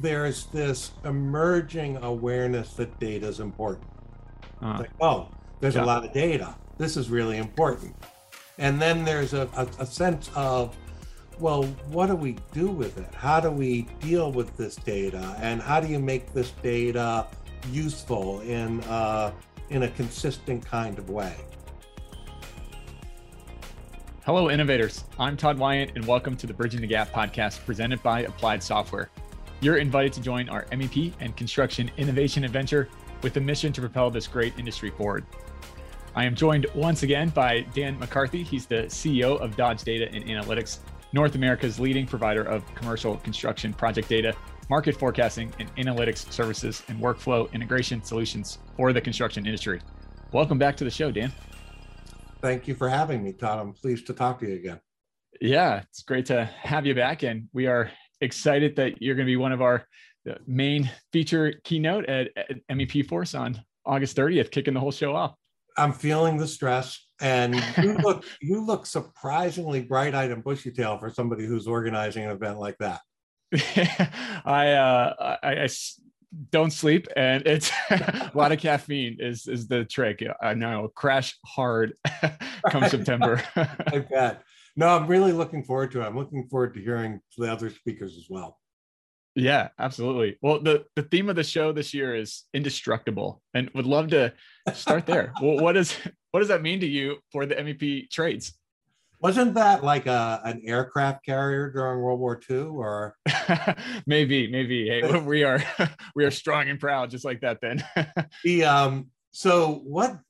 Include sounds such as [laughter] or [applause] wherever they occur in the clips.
there's this emerging awareness that data is important. Uh, like, oh, there's yeah. a lot of data. This is really important. And then there's a, a, a sense of, well, what do we do with it? How do we deal with this data? And how do you make this data useful in, uh, in a consistent kind of way? Hello, innovators. I'm Todd Wyant, and welcome to the Bridging the Gap podcast presented by Applied Software. You're invited to join our MEP and construction innovation adventure with a mission to propel this great industry forward. I am joined once again by Dan McCarthy. He's the CEO of Dodge Data and Analytics, North America's leading provider of commercial construction project data, market forecasting, and analytics services and workflow integration solutions for the construction industry. Welcome back to the show, Dan. Thank you for having me, Todd. I'm pleased to talk to you again. Yeah, it's great to have you back. And we are excited that you're going to be one of our uh, main feature keynote at, at MEP Force on August 30th, kicking the whole show off. I'm feeling the stress, and you [laughs] look you look surprisingly bright-eyed and bushy-tailed for somebody who's organizing an event like that. [laughs] I, uh, I, I don't sleep, and it's [laughs] a lot of caffeine is is the trick. I know crash hard come September. I bet. No, I'm really looking forward to it. I'm looking forward to hearing the other speakers as well. Yeah, absolutely. Well, the, the theme of the show this year is indestructible, and would love to start there. [laughs] well, what does what does that mean to you for the MEP trades? Wasn't that like a, an aircraft carrier during World War II, or [laughs] maybe, maybe. Hey, we are [laughs] we are strong and proud, just like that. Then the um. So what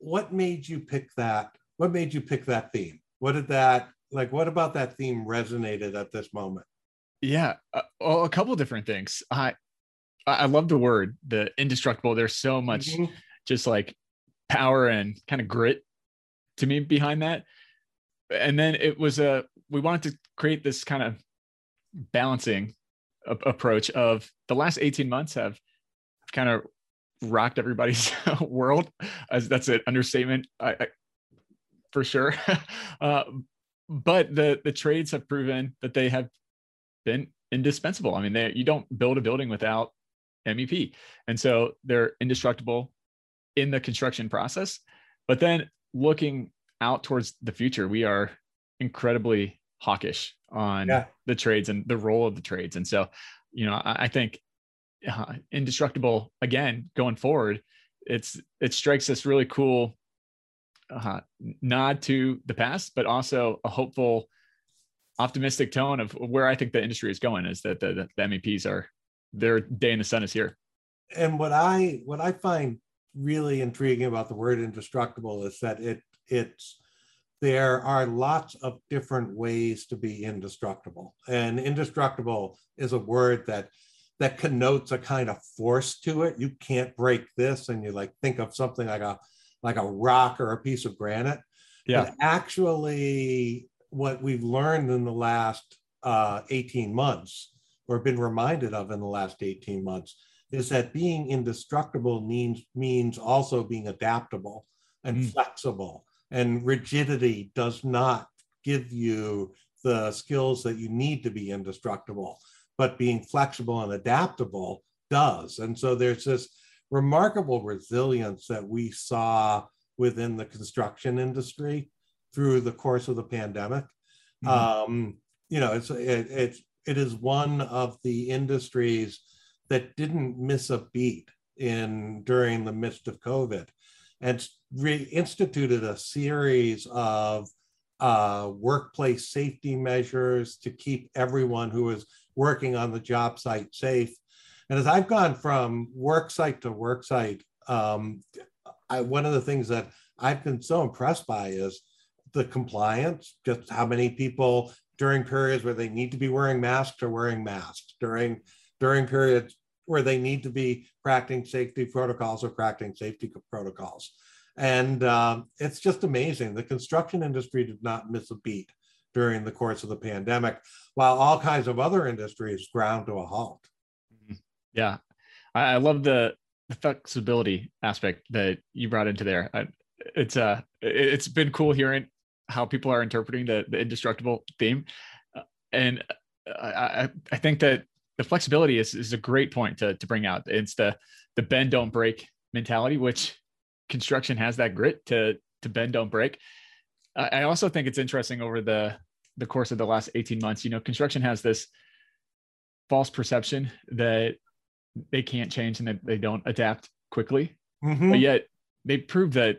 what made you pick that? What made you pick that theme? What did that like what about that theme resonated at this moment? Yeah uh, well, a couple different things. I i love the word the indestructible. There's so much mm-hmm. just like power and kind of grit to me behind that. And then it was a we wanted to create this kind of balancing a- approach of the last 18 months have kind of rocked everybody's [laughs] world as that's an understatement. I, I, for sure. [laughs] uh, but the the trades have proven that they have been indispensable. I mean, they, you don't build a building without MEP, and so they're indestructible in the construction process. But then looking out towards the future, we are incredibly hawkish on yeah. the trades and the role of the trades. And so, you know, I, I think uh, indestructible again going forward. It's it strikes this really cool uh, nod to the past, but also a hopeful, optimistic tone of where I think the industry is going. Is that the, the MEPs are their day in the sun is here. And what I what I find really intriguing about the word indestructible is that it it's there are lots of different ways to be indestructible and indestructible is a word that that connotes a kind of force to it you can't break this and you like think of something like a like a rock or a piece of granite. Yeah. But actually, what we've learned in the last uh, 18 months, or been reminded of in the last 18 months, is that being indestructible means means also being adaptable and mm. flexible. And rigidity does not give you the skills that you need to be indestructible, but being flexible and adaptable does. And so there's this remarkable resilience that we saw within the construction industry through the course of the pandemic. Mm-hmm. Um, you know, it's it, it's it is one of the industries that didn't miss a beat in during the midst of COVID, and reinstituted a series of uh, workplace safety measures to keep everyone who is working on the job site safe and as I've gone from work site to work site, um, I, one of the things that I've been so impressed by is the compliance, just how many people during periods where they need to be wearing masks are wearing masks, during, during periods where they need to be practicing safety protocols or practicing safety protocols. And um, it's just amazing. The construction industry did not miss a beat during the course of the pandemic, while all kinds of other industries ground to a halt. Yeah, I, I love the, the flexibility aspect that you brought into there. I, it's uh, it's been cool hearing how people are interpreting the the indestructible theme, uh, and I I think that the flexibility is, is a great point to, to bring out. It's the the bend don't break mentality, which construction has that grit to to bend don't break. I also think it's interesting over the the course of the last 18 months, you know, construction has this false perception that they can't change and that they don't adapt quickly. Mm-hmm. But yet they proved that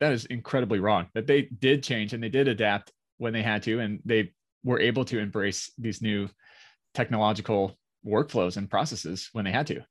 that is incredibly wrong, that they did change and they did adapt when they had to, and they were able to embrace these new technological workflows and processes when they had to.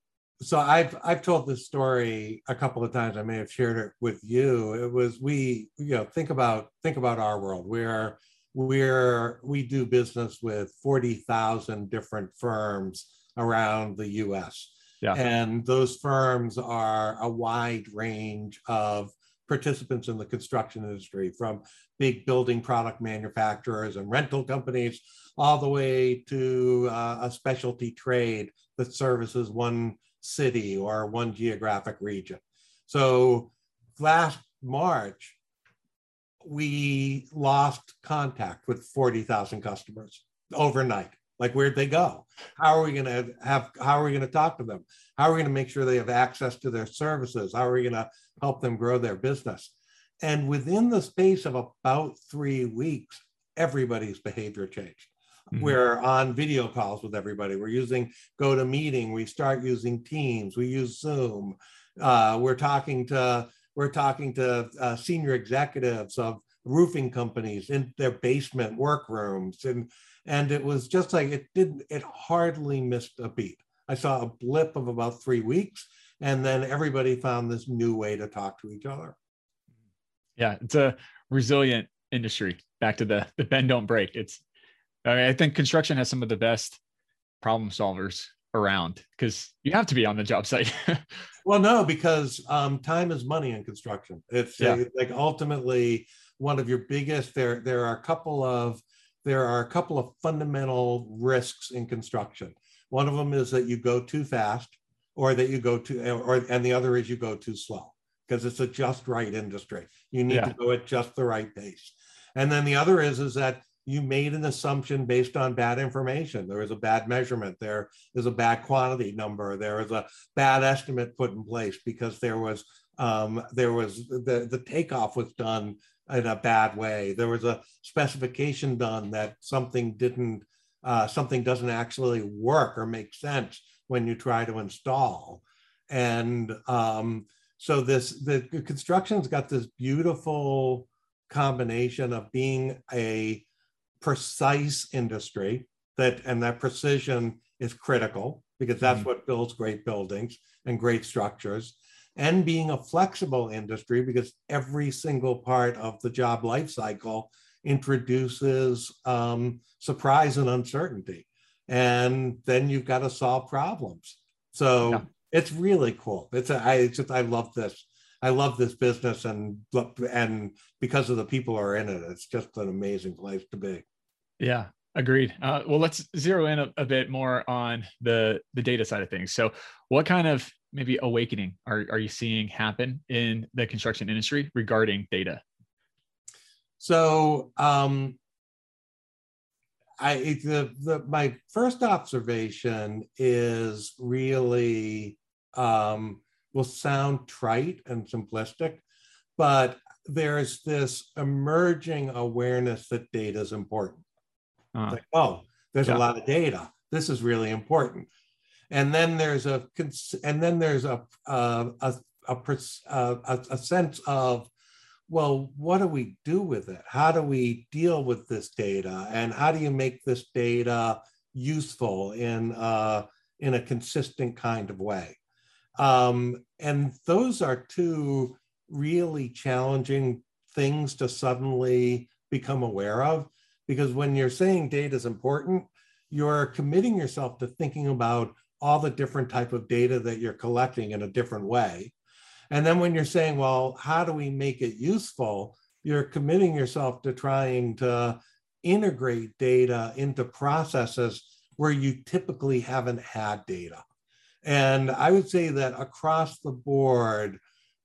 So I've I've told this story a couple of times. I may have shared it with you. It was we, you know, think about think about our world. We're we're we do business with 40,000 different firms around the US. Yeah. And those firms are a wide range of participants in the construction industry from big building product manufacturers and rental companies all the way to uh, a specialty trade that services one city or one geographic region. So last March, we lost contact with 40,000 customers overnight. Like where'd they go? How are we going to have, how are we going to talk to them? How are we going to make sure they have access to their services? How are we going to help them grow their business? And within the space of about three weeks, everybody's behavior changed. Mm-hmm. We're on video calls with everybody. We're using GoToMeeting. We start using Teams. We use Zoom. Uh, we're talking to we're talking to uh, senior executives of roofing companies in their basement workrooms, and and it was just like it didn't. It hardly missed a beat. I saw a blip of about three weeks, and then everybody found this new way to talk to each other. Yeah, it's a resilient industry. Back to the the bend don't break. It's I, mean, I think construction has some of the best problem solvers around because you have to be on the job site. [laughs] well, no, because um, time is money in construction. It's yeah. a, like ultimately one of your biggest. There, there are a couple of there are a couple of fundamental risks in construction. One of them is that you go too fast, or that you go too, or and the other is you go too slow because it's a just right industry. You need yeah. to go at just the right pace. And then the other is is that you made an assumption based on bad information. There is a bad measurement. There is a bad quantity number. There is a bad estimate put in place because there was um, there was the the takeoff was done in a bad way. There was a specification done that something didn't uh, something doesn't actually work or make sense when you try to install. And um, so this the construction's got this beautiful combination of being a precise industry that and that precision is critical because that's mm-hmm. what builds great buildings and great structures and being a flexible industry because every single part of the job life cycle introduces um, surprise and uncertainty and then you've got to solve problems so yeah. it's really cool it's a, I, it's just i love this i love this business and and because of the people who are in it it's just an amazing place to be yeah, agreed. Uh, well, let's zero in a, a, bit more on the the data side of things. So, what kind of maybe awakening are are you seeing happen in the construction industry regarding data? So, um, I the, the my first observation is really um, will sound trite and simplistic, but there's this emerging awareness that data is important. Uh, like, oh, there's yeah. a lot of data. This is really important. And then there's a and then there's a a, a, a, a sense of well, what do we do with it? How do we deal with this data? And how do you make this data useful in, uh, in a consistent kind of way? Um, and those are two really challenging things to suddenly become aware of because when you're saying data is important, you're committing yourself to thinking about all the different type of data that you're collecting in a different way. And then when you're saying, well, how do we make it useful? You're committing yourself to trying to integrate data into processes where you typically haven't had data. And I would say that across the board,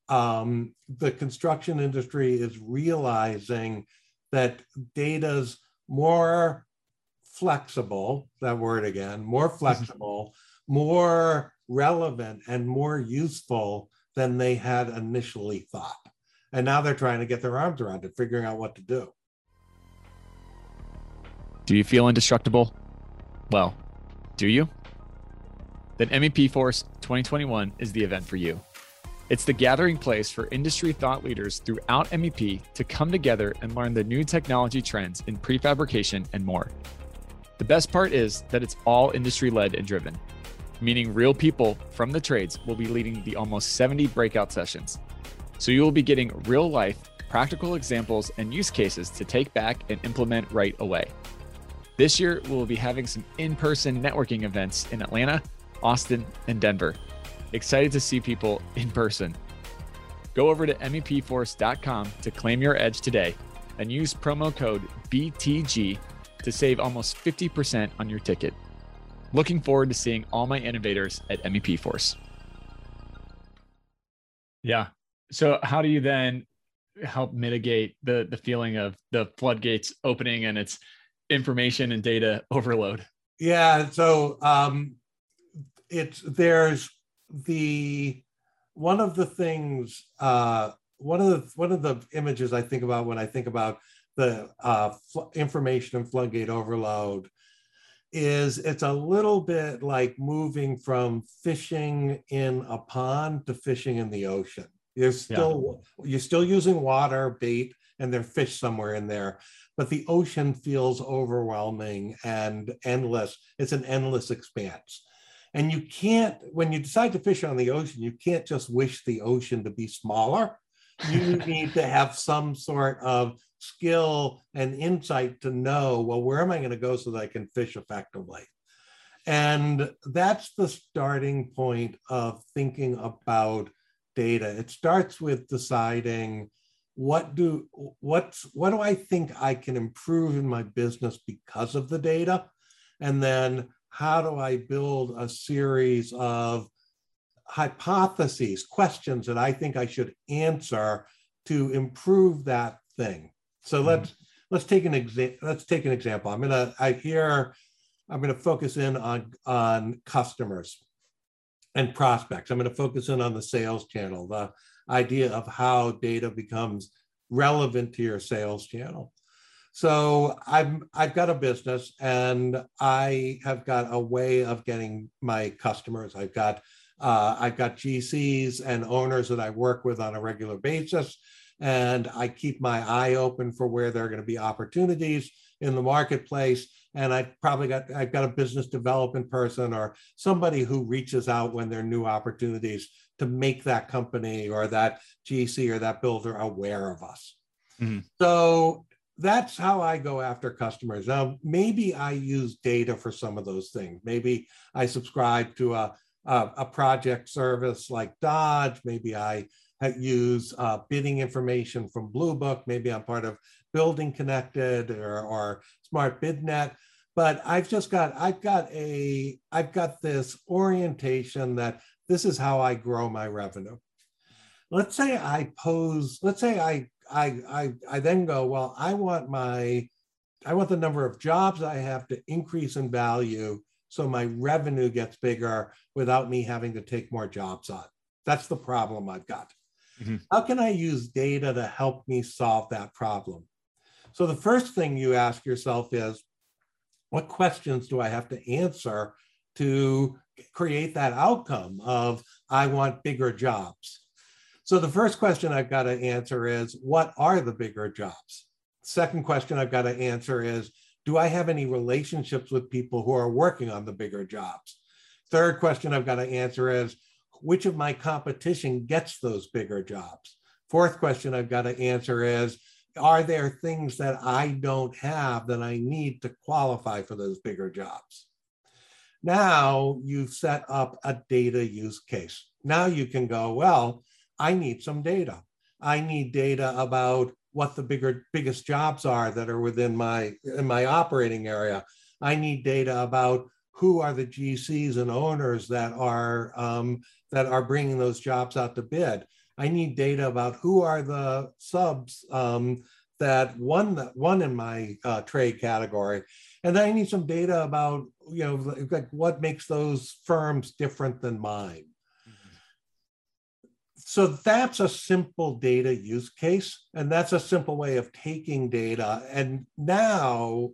um, the construction industry is realizing that data's more flexible, that word again, more flexible, more relevant, and more useful than they had initially thought. And now they're trying to get their arms around it, figuring out what to do. Do you feel indestructible? Well, do you? Then MEP Force 2021 is the event for you. It's the gathering place for industry thought leaders throughout MEP to come together and learn the new technology trends in prefabrication and more. The best part is that it's all industry led and driven, meaning real people from the trades will be leading the almost 70 breakout sessions. So you will be getting real life, practical examples and use cases to take back and implement right away. This year, we'll be having some in person networking events in Atlanta, Austin, and Denver. Excited to see people in person. Go over to MEPforce.com to claim your edge today and use promo code BTG to save almost 50% on your ticket. Looking forward to seeing all my innovators at MEP Force. Yeah. So how do you then help mitigate the the feeling of the floodgates opening and it's information and data overload? Yeah. So um it's there's the one of the things uh one of the one of the images I think about when I think about the uh, information and floodgate overload is it's a little bit like moving from fishing in a pond to fishing in the ocean. You're still yeah. you're still using water, bait, and there's fish somewhere in there, but the ocean feels overwhelming and endless. It's an endless expanse. And you can't, when you decide to fish on the ocean, you can't just wish the ocean to be smaller. You need to have some sort of skill and insight to know, well, where am I going to go so that I can fish effectively? And that's the starting point of thinking about data. It starts with deciding what do what's what do I think I can improve in my business because of the data? And then how do I build a series of hypotheses, questions that I think I should answer to improve that thing? So mm-hmm. let's let's take an example. Let's take an example. I'm gonna I here I'm gonna focus in on on customers and prospects. I'm gonna focus in on the sales channel, the idea of how data becomes relevant to your sales channel. So I'm I've got a business and I have got a way of getting my customers. I've got uh, I've got GCs and owners that I work with on a regular basis and I keep my eye open for where there are going to be opportunities in the marketplace. And I probably got I've got a business development person or somebody who reaches out when there are new opportunities to make that company or that GC or that builder aware of us. Mm-hmm. So that's how I go after customers. Now, maybe I use data for some of those things. Maybe I subscribe to a, a, a project service like Dodge. Maybe I use uh, bidding information from Blue Book. Maybe I'm part of Building Connected or, or Smart BidNet. But I've just got I've got a I've got this orientation that this is how I grow my revenue. Let's say I pose. Let's say I I I, I then go well. I want my I want the number of jobs I have to increase in value so my revenue gets bigger without me having to take more jobs on. That's the problem I've got. Mm-hmm. How can I use data to help me solve that problem? So the first thing you ask yourself is, what questions do I have to answer to create that outcome of I want bigger jobs? So the first question I've got to answer is, what are the bigger jobs? Second question I've got to answer is, do I have any relationships with people who are working on the bigger jobs? Third question I've got to answer is, which of my competition gets those bigger jobs? Fourth question I've got to answer is Are there things that I don't have that I need to qualify for those bigger jobs? Now you've set up a data use case. Now you can go, Well, I need some data. I need data about what the bigger biggest jobs are that are within my in my operating area. I need data about who are the GCs and owners that are um, that are bringing those jobs out to bid. I need data about who are the subs um, that won that won in my uh, trade category, and then I need some data about you know like what makes those firms different than mine. So that's a simple data use case, and that's a simple way of taking data. And now,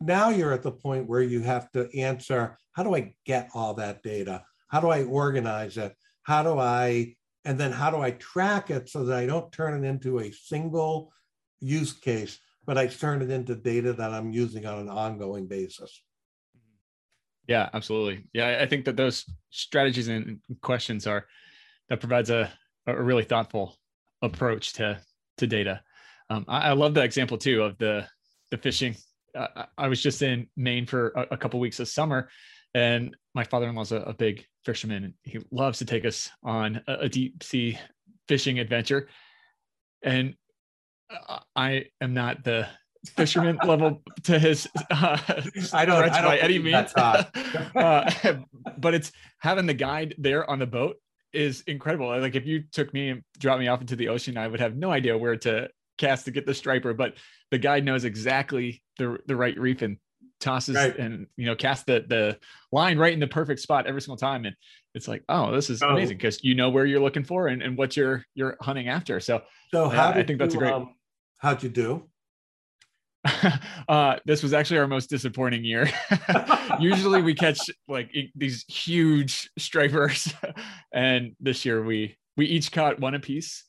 now you're at the point where you have to answer: How do I get all that data? How do I organize it? How do I and then how do I track it so that I don't turn it into a single use case, but I turn it into data that I'm using on an ongoing basis. Yeah, absolutely. Yeah, I think that those strategies and questions are that provides a, a really thoughtful approach to to data. Um, I, I, love that example too of the the fishing. Uh, I was just in Maine for a, a couple weeks this summer, and my father-in-law's a, a big fisherman. and He loves to take us on a, a deep sea fishing adventure, and I am not the fisherman [laughs] level to his uh, I don't, I don't by any means. [laughs] uh, [laughs] but it's having the guide there on the boat is incredible. Like if you took me and dropped me off into the ocean, I would have no idea where to cast to get the striper, but the guide knows exactly the the right reef and tosses right. and you know cast the the line right in the perfect spot every single time and it's like oh this is oh. amazing because you know where you're looking for and, and what you're you're hunting after so so how i think that's you, a great um, how'd you do [laughs] uh this was actually our most disappointing year [laughs] usually we catch like these huge stripers [laughs] and this year we we each caught one apiece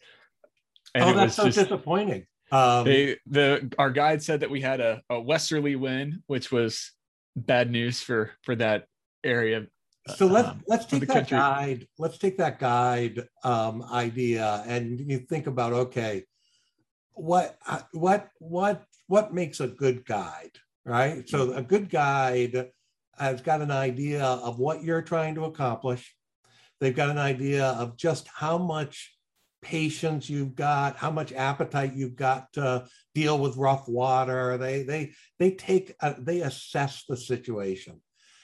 and oh that's so just, disappointing um, they the our guide said that we had a, a westerly wind, which was bad news for for that area. So let's um, let's take that country. guide. Let's take that guide um, idea, and you think about okay, what what what what makes a good guide, right? So mm-hmm. a good guide has got an idea of what you're trying to accomplish. They've got an idea of just how much patience you've got, how much appetite you've got to deal with rough water. They they they take a, they assess the situation,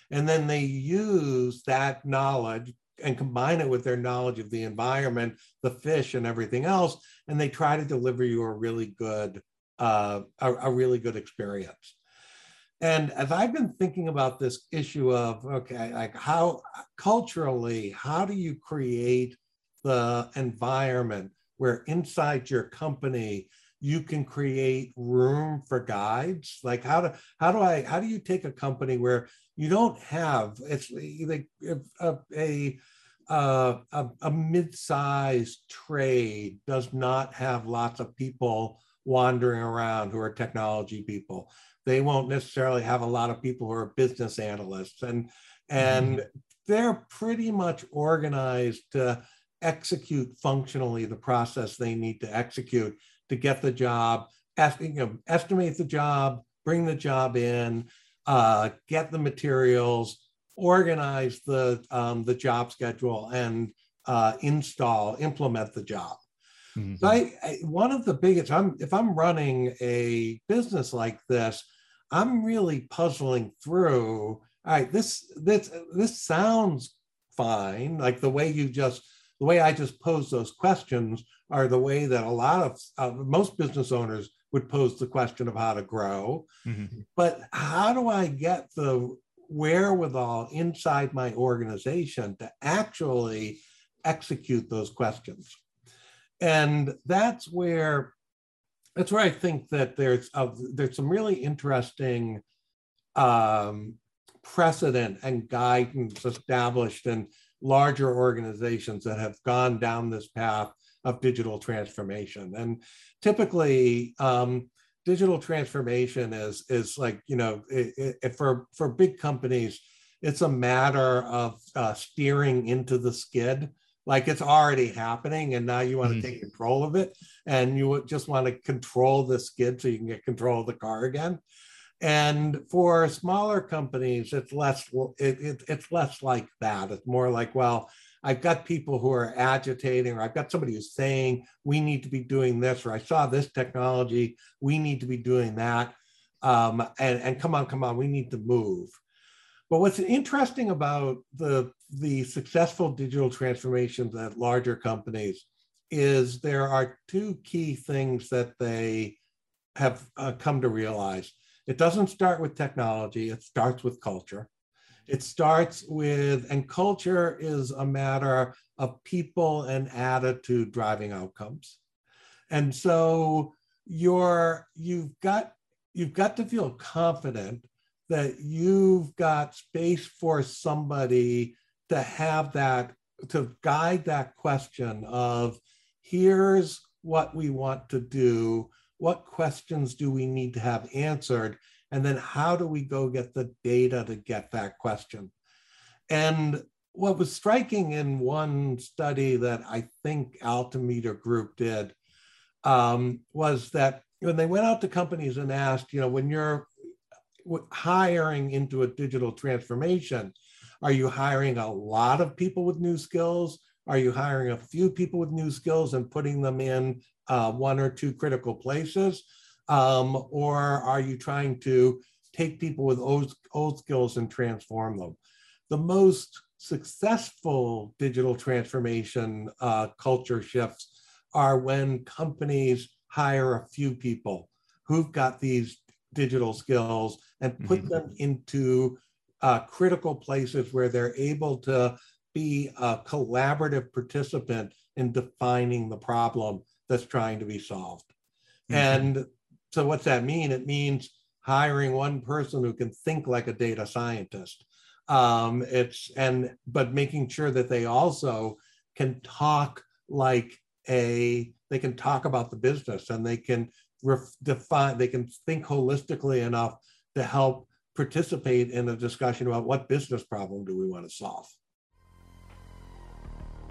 and then they use that knowledge and combine it with their knowledge of the environment, the fish, and everything else, and they try to deliver you a really good uh, a, a really good experience. And as I've been thinking about this issue of okay, like how culturally, how do you create the environment where inside your company you can create room for guides like how do how do i how do you take a company where you don't have it's like a a, a, a, a mid-sized trade does not have lots of people wandering around who are technology people they won't necessarily have a lot of people who are business analysts and and mm-hmm. they're pretty much organized to execute functionally the process they need to execute to get the job, asking you know, estimate the job, bring the job in, uh, get the materials, organize the um, the job schedule, and uh, install, implement the job. Mm-hmm. So I, I, one of the biggest, I'm if I'm running a business like this, I'm really puzzling through. All right, this this this sounds fine, like the way you just the way I just pose those questions are the way that a lot of uh, most business owners would pose the question of how to grow. Mm-hmm. But how do I get the wherewithal inside my organization to actually execute those questions? And that's where that's where I think that there's uh, there's some really interesting um, precedent and guidance established in larger organizations that have gone down this path of digital transformation. And typically, um, digital transformation is is like you know it, it, for for big companies, it's a matter of uh, steering into the skid. Like it's already happening, and now you want to mm-hmm. take control of it, and you just want to control the skid so you can get control of the car again. And for smaller companies, it's less it, it, it's less like that. It's more like, well, I've got people who are agitating, or I've got somebody who's saying we need to be doing this, or I saw this technology, we need to be doing that. Um, and, and come on, come on, we need to move. But what's interesting about the, the successful digital transformations at larger companies is there are two key things that they have uh, come to realize. it doesn't start with technology, it starts with culture. It starts with, and culture is a matter of people and attitude driving outcomes. And so you're, you've got, you've got to feel confident that you've got space for somebody to have that, to guide that question of here's what we want to do, what questions do we need to have answered, and then how do we go get the data to get that question? And what was striking in one study that I think Altimeter Group did um, was that when they went out to companies and asked, you know, when you're hiring into a digital transformation, are you hiring a lot of people with new skills? Are you hiring a few people with new skills and putting them in uh, one or two critical places? Um, or are you trying to take people with old, old skills and transform them? The most successful digital transformation uh, culture shifts are when companies hire a few people who've got these digital skills and put mm-hmm. them into uh, critical places where they're able to be a collaborative participant in defining the problem that's trying to be solved. Mm-hmm. And so, what's that mean? It means hiring one person who can think like a data scientist. Um, it's and but making sure that they also can talk like a they can talk about the business and they can ref, define they can think holistically enough to help participate in a discussion about what business problem do we want to solve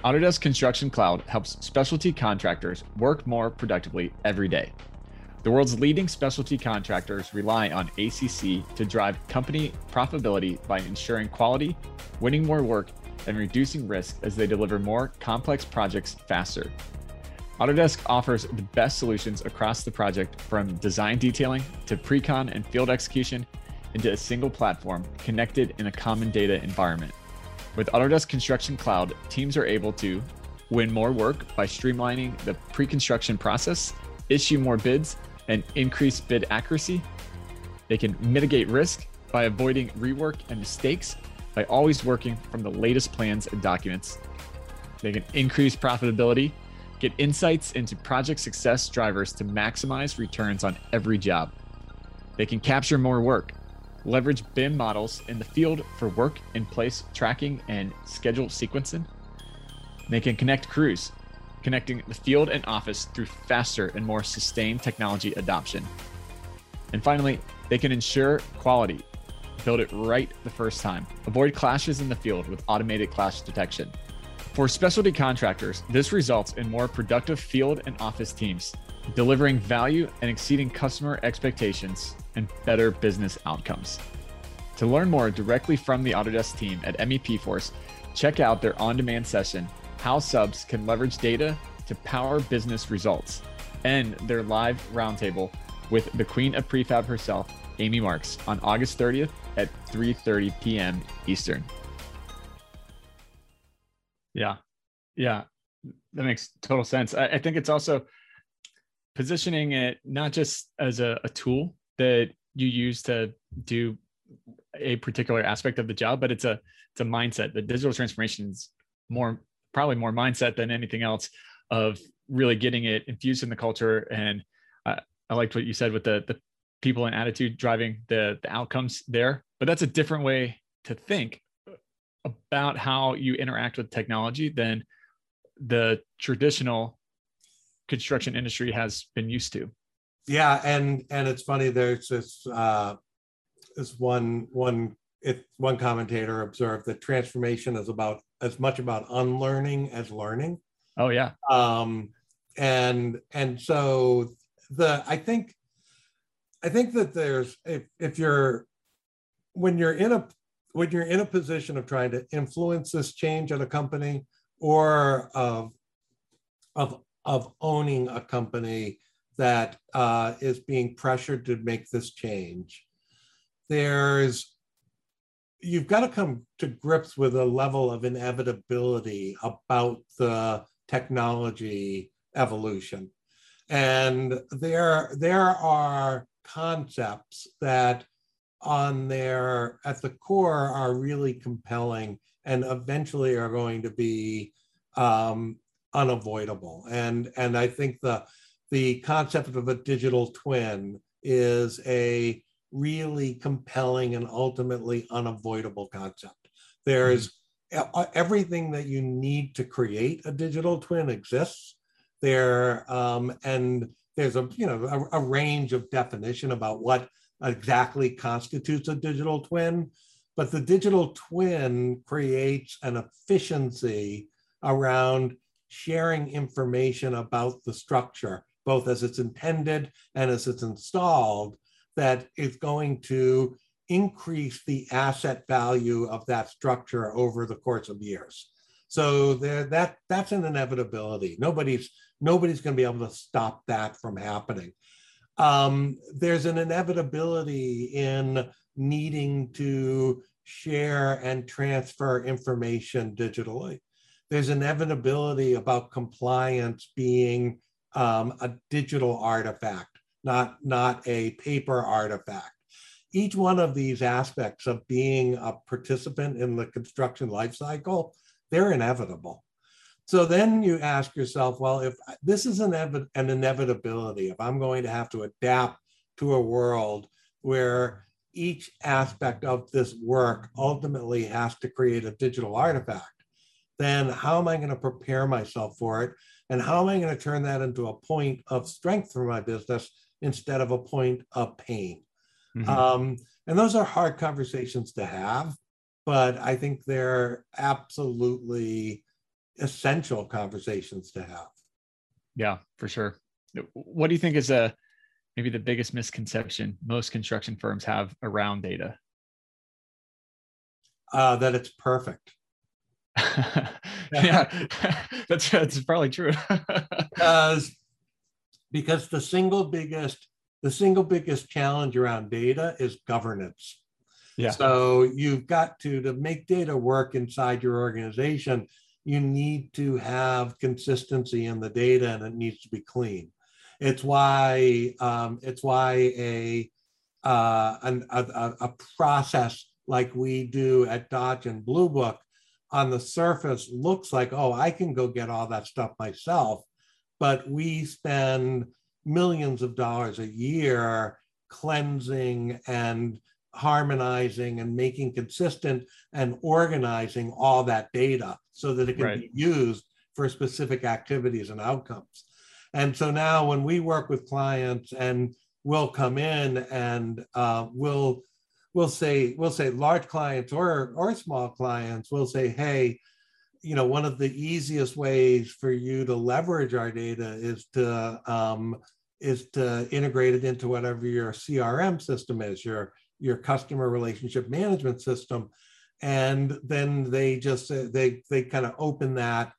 Autodesk Construction Cloud helps specialty contractors work more productively every day. The world's leading specialty contractors rely on ACC to drive company profitability by ensuring quality, winning more work, and reducing risk as they deliver more complex projects faster. Autodesk offers the best solutions across the project from design detailing to pre-con and field execution into a single platform connected in a common data environment. With Autodesk Construction Cloud, teams are able to win more work by streamlining the pre construction process, issue more bids, and increase bid accuracy. They can mitigate risk by avoiding rework and mistakes by always working from the latest plans and documents. They can increase profitability, get insights into project success drivers to maximize returns on every job. They can capture more work leverage BIM models in the field for work in place tracking and schedule sequencing. They can connect crews, connecting the field and office through faster and more sustained technology adoption. And finally, they can ensure quality, build it right the first time, avoid clashes in the field with automated clash detection. For specialty contractors, this results in more productive field and office teams, delivering value and exceeding customer expectations and better business outcomes. To learn more directly from the Autodesk team at MEP Force, check out their on demand session, How Subs Can Leverage Data to Power Business Results, and their live roundtable with the Queen of Prefab herself, Amy Marks, on August 30th at 3:30 p.m. Eastern. Yeah, yeah, that makes total sense. I, I think it's also positioning it not just as a, a tool that you use to do a particular aspect of the job, but it's a it's a mindset. The digital transformation is more probably more mindset than anything else of really getting it infused in the culture. And uh, I liked what you said with the the people and attitude driving the the outcomes there. But that's a different way to think about how you interact with technology than the traditional construction industry has been used to yeah and and it's funny there's this uh this one one it one commentator observed that transformation is about as much about unlearning as learning oh yeah um and and so the i think i think that there's if, if you're when you're in a when you're in a position of trying to influence this change at a company or of of of owning a company that uh, is being pressured to make this change. There's, you've got to come to grips with a level of inevitability about the technology evolution. And there, there are concepts that on their at the core are really compelling and eventually are going to be um, unavoidable. And and I think the the concept of a digital twin is a really compelling and ultimately unavoidable concept. There's mm-hmm. everything that you need to create a digital twin exists there, um, and there's a you know a, a range of definition about what exactly constitutes a digital twin. But the digital twin creates an efficiency around sharing information about the structure, both as it's intended and as it's installed, that is going to increase the asset value of that structure over the course of years. So there, that that's an inevitability. Nobody's nobody's going to be able to stop that from happening. Um, there's an inevitability in needing to share and transfer information digitally. There's inevitability about compliance being um, a digital artifact, not, not a paper artifact. Each one of these aspects of being a participant in the construction life cycle, they're inevitable. So then you ask yourself, well, if this is an, an inevitability, if I'm going to have to adapt to a world where each aspect of this work ultimately has to create a digital artifact, then how am I going to prepare myself for it? And how am I going to turn that into a point of strength for my business instead of a point of pain? Mm-hmm. Um, and those are hard conversations to have, but I think they're absolutely essential conversations to have. Yeah, for sure. What do you think is a maybe the biggest misconception most construction firms have around data? Uh, that it's perfect. [laughs] yeah, [laughs] that's that's probably true. because because the single biggest the single biggest challenge around data is governance. Yeah. So you've got to to make data work inside your organization. You need to have consistency in the data, and it needs to be clean. It's why um, it's why a, uh, an, a a process like we do at Dodge and Blue Book on the surface looks like, oh, I can go get all that stuff myself. But we spend millions of dollars a year cleansing and harmonizing and making consistent and organizing all that data so that it can right. be used for specific activities and outcomes. And so now when we work with clients and we'll come in and uh, we'll we'll say we'll say large clients or or small clients we'll say hey you know one of the easiest ways for you to leverage our data is to um, is to integrate it into whatever your crm system is your your customer relationship management system and then they just they they kind of open that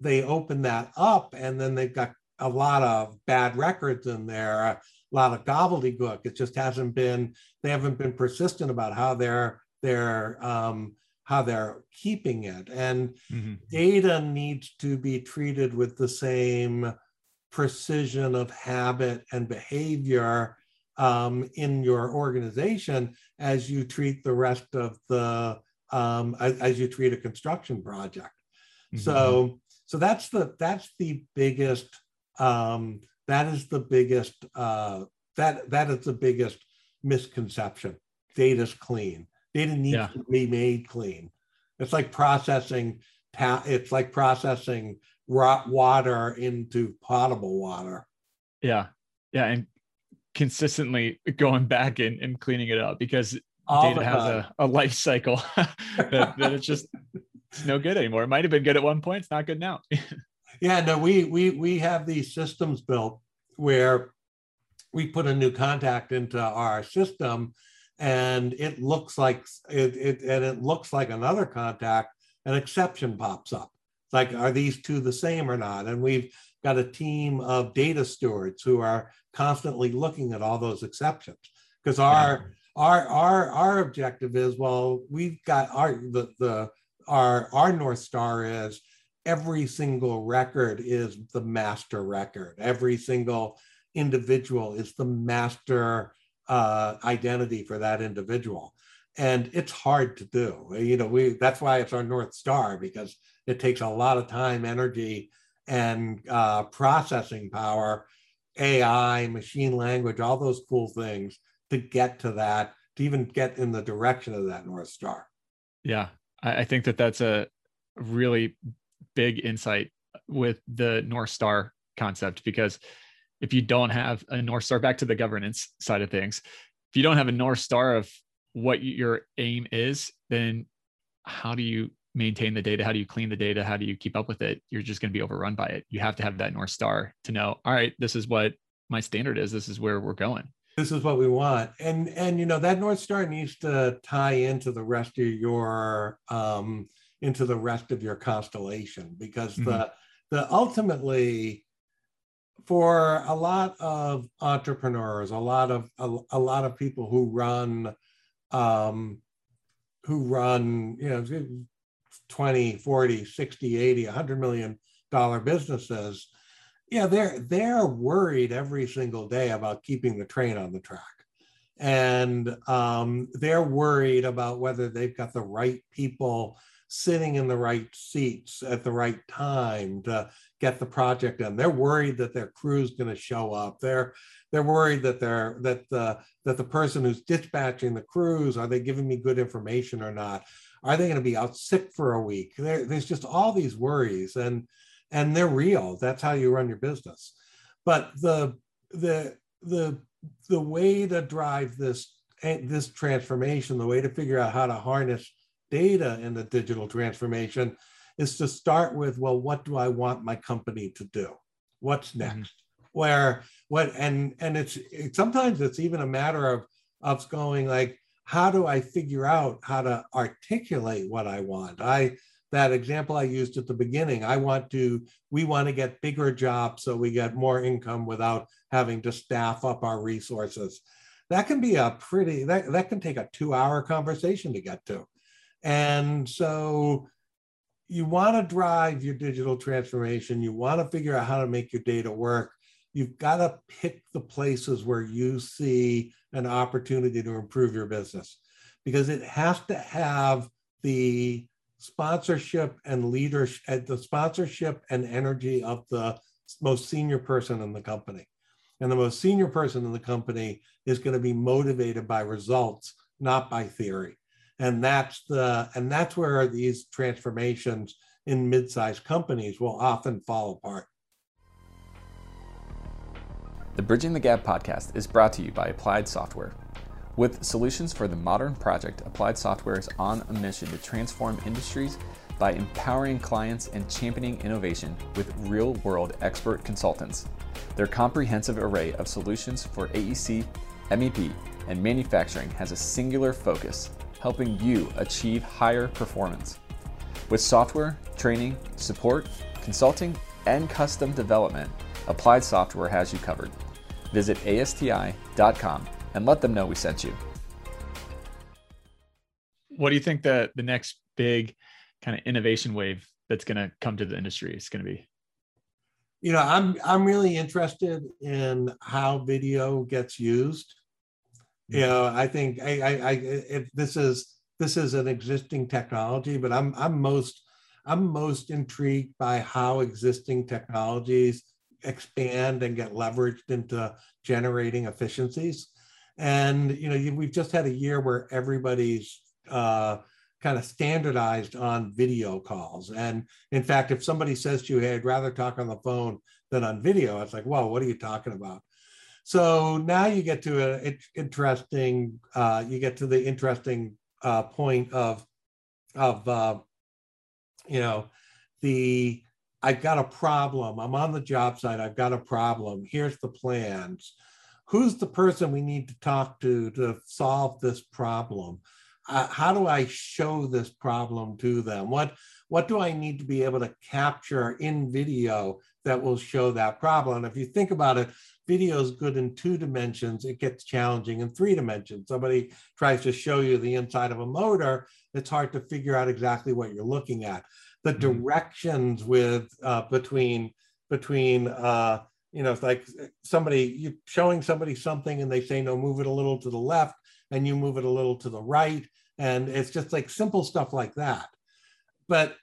they open that up and then they've got a lot of bad records in there a lot of gobbledygook. It just hasn't been, they haven't been persistent about how their their um, how they're keeping it. And mm-hmm. data needs to be treated with the same precision of habit and behavior um, in your organization as you treat the rest of the, um, as, as, you treat a construction project. Mm-hmm. So, so that's the, that's the biggest, um, that is the biggest uh, that that is the biggest misconception. Data's clean. Data needs yeah. to be made clean. It's like processing. It's like processing raw water into potable water. Yeah, yeah, and consistently going back and, and cleaning it up because All data has a, a life cycle [laughs] that, that it's just it's no good anymore. It might have been good at one point. It's not good now. [laughs] Yeah, no, we we we have these systems built where we put a new contact into our system and it looks like it, it and it looks like another contact, an exception pops up. It's like, are these two the same or not? And we've got a team of data stewards who are constantly looking at all those exceptions because our our our our objective is well we've got our the the our our north star is every single record is the master record. Every single individual is the master uh, identity for that individual. And it's hard to do. You know we that's why it's our north star because it takes a lot of time energy and uh, processing power ai machine language all those cool things to get to that to even get in the direction of that north star. Yeah. I think that that's a really big insight with the north star concept because if you don't have a north star back to the governance side of things if you don't have a north star of what your aim is then how do you maintain the data? How do you clean the data? How do you keep up with it? You're just going to be overrun by it. You have to have that north star to know all right this is what my standard is. This is where we're going. This is what we want. And and you know that north star needs to tie into the rest of your um into the rest of your constellation because mm-hmm. the the ultimately for a lot of entrepreneurs, a lot of a, a lot of people who run um, who run, you know, 20, 40, 60, 80, 100 million dollar businesses, yeah, they're they're worried every single day about keeping the train on the track. And um, they're worried about whether they've got the right people sitting in the right seats at the right time to get the project done. They're worried that their crew's going to show up. They're they're worried that they're that the that the person who's dispatching the crews are they giving me good information or not? Are they going to be out sick for a week? There, there's just all these worries, and and they're real. That's how you run your business. But the the the the way to drive this eh, this transformation, the way to figure out how to harness data in the digital transformation is to start with well what do i want my company to do what's mm-hmm. next mm-hmm. where what and and it's it, sometimes it's even a matter of of going like how do i figure out how to articulate what i want i that example i used at the beginning i want to we want to get bigger jobs so we get more income without having to staff up our resources that can be a pretty that, that can take a two hour conversation to get to and so you want to drive your digital transformation. You want to figure out how to make your data work. You've got to pick the places where you see an opportunity to improve your business because it has to have the sponsorship and leadership, uh, the sponsorship and energy of the most senior person in the company. And the most senior person in the company is going to be motivated by results, not by theory and that's the and that's where these transformations in mid-sized companies will often fall apart. The bridging the gap podcast is brought to you by applied software. With solutions for the modern project applied software is on a mission to transform industries by empowering clients and championing innovation with real world expert consultants. Their comprehensive array of solutions for aec mep and manufacturing has a singular focus helping you achieve higher performance. With software, training, support, consulting, and custom development, Applied Software has you covered. Visit ASTI.com and let them know we sent you. What do you think that the next big kind of innovation wave that's going to come to the industry is going to be? You know, I'm I'm really interested in how video gets used you know i think i i, I this is this is an existing technology but i'm i'm most i'm most intrigued by how existing technologies expand and get leveraged into generating efficiencies. And you know we've just had a year where everybody's uh, kind of standardized on video calls. And in fact if somebody says to you hey i'd rather talk on the phone than on video it's like well what are you talking about so now you get to an interesting, uh, you get to the interesting uh, point of, of uh, you know, the I've got a problem. I'm on the job site. I've got a problem. Here's the plans. Who's the person we need to talk to to solve this problem? Uh, how do I show this problem to them? What what do I need to be able to capture in video that will show that problem? If you think about it, video is good in two dimensions, it gets challenging in three dimensions. Somebody tries to show you the inside of a motor, it's hard to figure out exactly what you're looking at. The mm-hmm. directions with uh, between between uh, you know, it's like somebody you showing somebody something and they say, no, move it a little to the left and you move it a little to the right. And it's just like simple stuff like that. But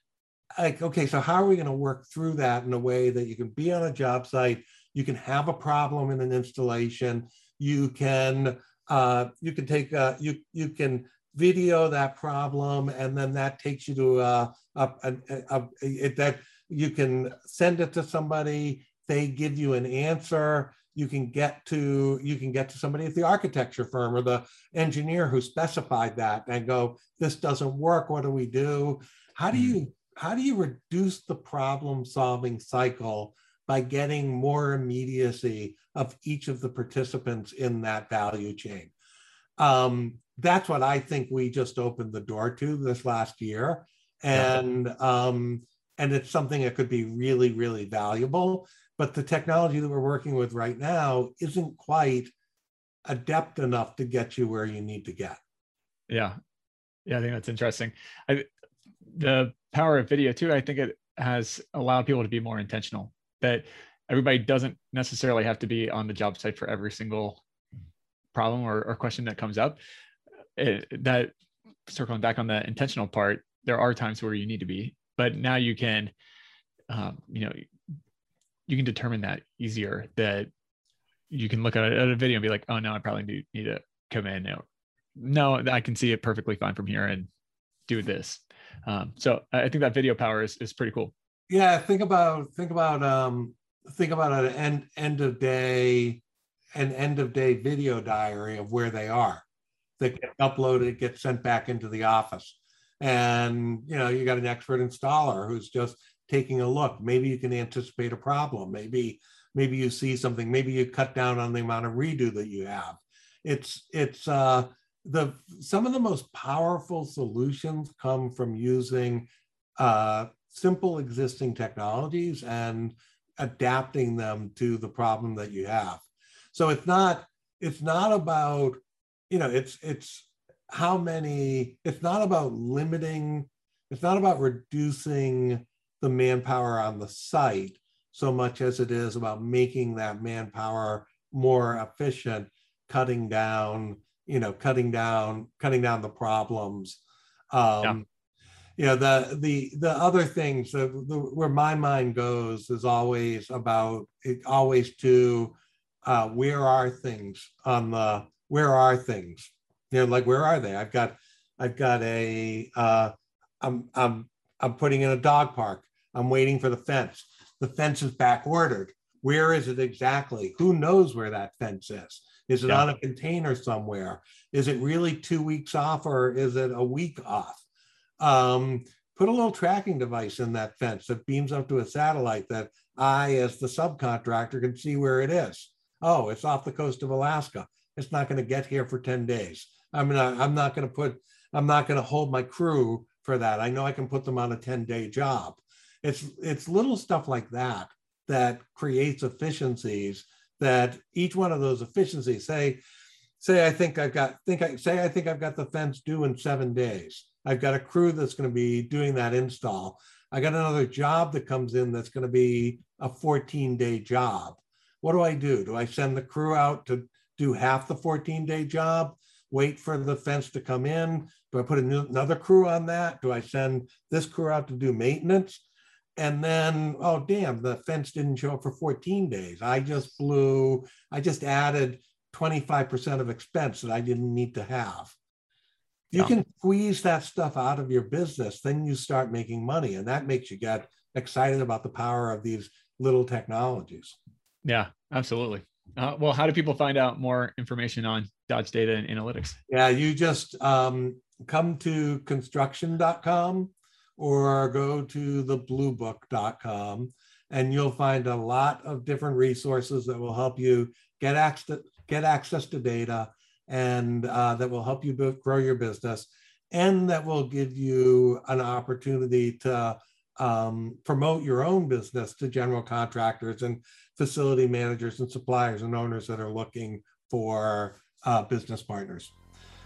like, okay, so how are we going to work through that in a way that you can be on a job site, you can have a problem in an installation, you can uh, you can take uh, you you can video that problem, and then that takes you to a, a, a, a it, that you can send it to somebody. They give you an answer. You can get to you can get to somebody at the architecture firm or the engineer who specified that and go, this doesn't work. What do we do? How do you how do you reduce the problem solving cycle by getting more immediacy of each of the participants in that value chain. Um, that's what I think we just opened the door to this last year. And um, and it's something that could be really, really valuable. But the technology that we're working with right now isn't quite adept enough to get you where you need to get. Yeah. Yeah, I think that's interesting. I, the power of video too, I think it has allowed people to be more intentional that everybody doesn't necessarily have to be on the job site for every single problem or, or question that comes up. It, that circling back on the intentional part, there are times where you need to be, but now you can, um, you know, you can determine that easier. That you can look at a, at a video and be like, oh no, I probably need, need to come in. No, no, I can see it perfectly fine from here and do this. Um, so I think that video power is, is pretty cool. Yeah think about think about um think about an end end of day an end of day video diary of where they are. That get uploaded get sent back into the office. And you know you got an expert installer who's just taking a look. Maybe you can anticipate a problem. Maybe maybe you see something. Maybe you cut down on the amount of redo that you have. It's it's uh the some of the most powerful solutions come from using uh, simple existing technologies and adapting them to the problem that you have. So it's not it's not about you know it's it's how many it's not about limiting it's not about reducing the manpower on the site so much as it is about making that manpower more efficient cutting down you know cutting down cutting down the problems. Um, you know the the the other things the, the, where my mind goes is always about it always to uh, where are things on the where are things? You know like where are they? I've got i've got a uh, i'm i'm i'm putting in a dog park. I'm waiting for the fence. The fence is back ordered. Where is it exactly? Who knows where that fence is is it yeah. on a container somewhere is it really two weeks off or is it a week off um, put a little tracking device in that fence that beams up to a satellite that I, as the subcontractor, can see where it is. Oh, it's off the coast of Alaska. It's not going to get here for 10 days. I'm not, I'm not going to put, I'm not going to hold my crew for that. I know I can put them on a 10 day job. It's, it's little stuff like that that creates efficiencies that each one of those efficiencies say, say I think I've got think I say I think I've got the fence due in seven days. I've got a crew that's going to be doing that install. I got another job that comes in that's going to be a 14 day job. What do I do? Do I send the crew out to do half the 14 day job? Wait for the fence to come in? Do I put another crew on that? Do I send this crew out to do maintenance? And then, oh, damn, the fence didn't show up for 14 days. I just blew, I just added 25% of expense that I didn't need to have. You yeah. can squeeze that stuff out of your business, then you start making money. And that makes you get excited about the power of these little technologies. Yeah, absolutely. Uh, well, how do people find out more information on Dodge Data and Analytics? Yeah, you just um, come to construction.com or go to thebluebook.com and you'll find a lot of different resources that will help you get access get access to data and uh, that will help you grow your business and that will give you an opportunity to um, promote your own business to general contractors and facility managers and suppliers and owners that are looking for uh, business partners.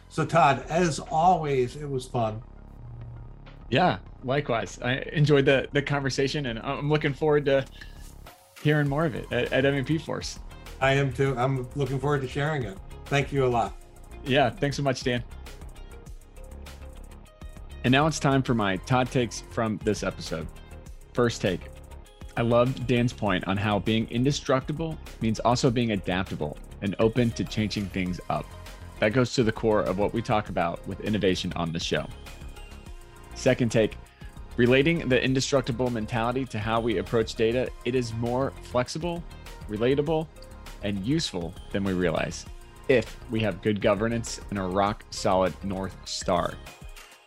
So, Todd, as always, it was fun. Yeah, likewise. I enjoyed the the conversation, and I'm looking forward to hearing more of it at, at MEP Force. I am too. I'm looking forward to sharing it. Thank you a lot. Yeah, thanks so much, Dan. And now it's time for my Todd takes from this episode. First take. I loved Dan's point on how being indestructible means also being adaptable and open to changing things up. That goes to the core of what we talk about with innovation on the show. Second take, relating the indestructible mentality to how we approach data, it is more flexible, relatable, and useful than we realize if we have good governance and a rock solid North Star.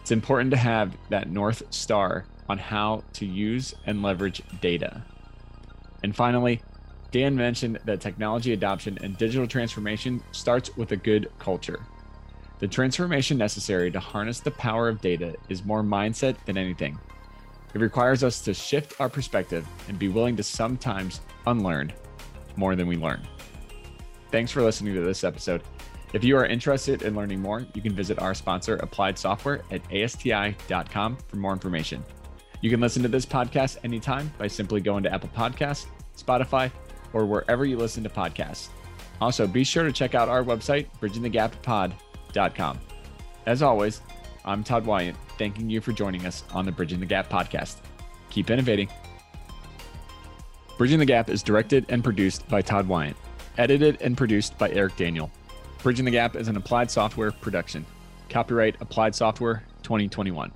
It's important to have that North Star on how to use and leverage data. And finally, Dan mentioned that technology adoption and digital transformation starts with a good culture. The transformation necessary to harness the power of data is more mindset than anything. It requires us to shift our perspective and be willing to sometimes unlearn more than we learn. Thanks for listening to this episode. If you are interested in learning more, you can visit our sponsor, Applied Software, at asti.com for more information. You can listen to this podcast anytime by simply going to Apple Podcasts, Spotify, or wherever you listen to podcasts. Also, be sure to check out our website, bridgingthegappod.com. As always, I'm Todd Wyant, thanking you for joining us on the Bridging the Gap podcast. Keep innovating. Bridging the Gap is directed and produced by Todd Wyant, edited and produced by Eric Daniel. Bridging the Gap is an applied software production. Copyright Applied Software 2021.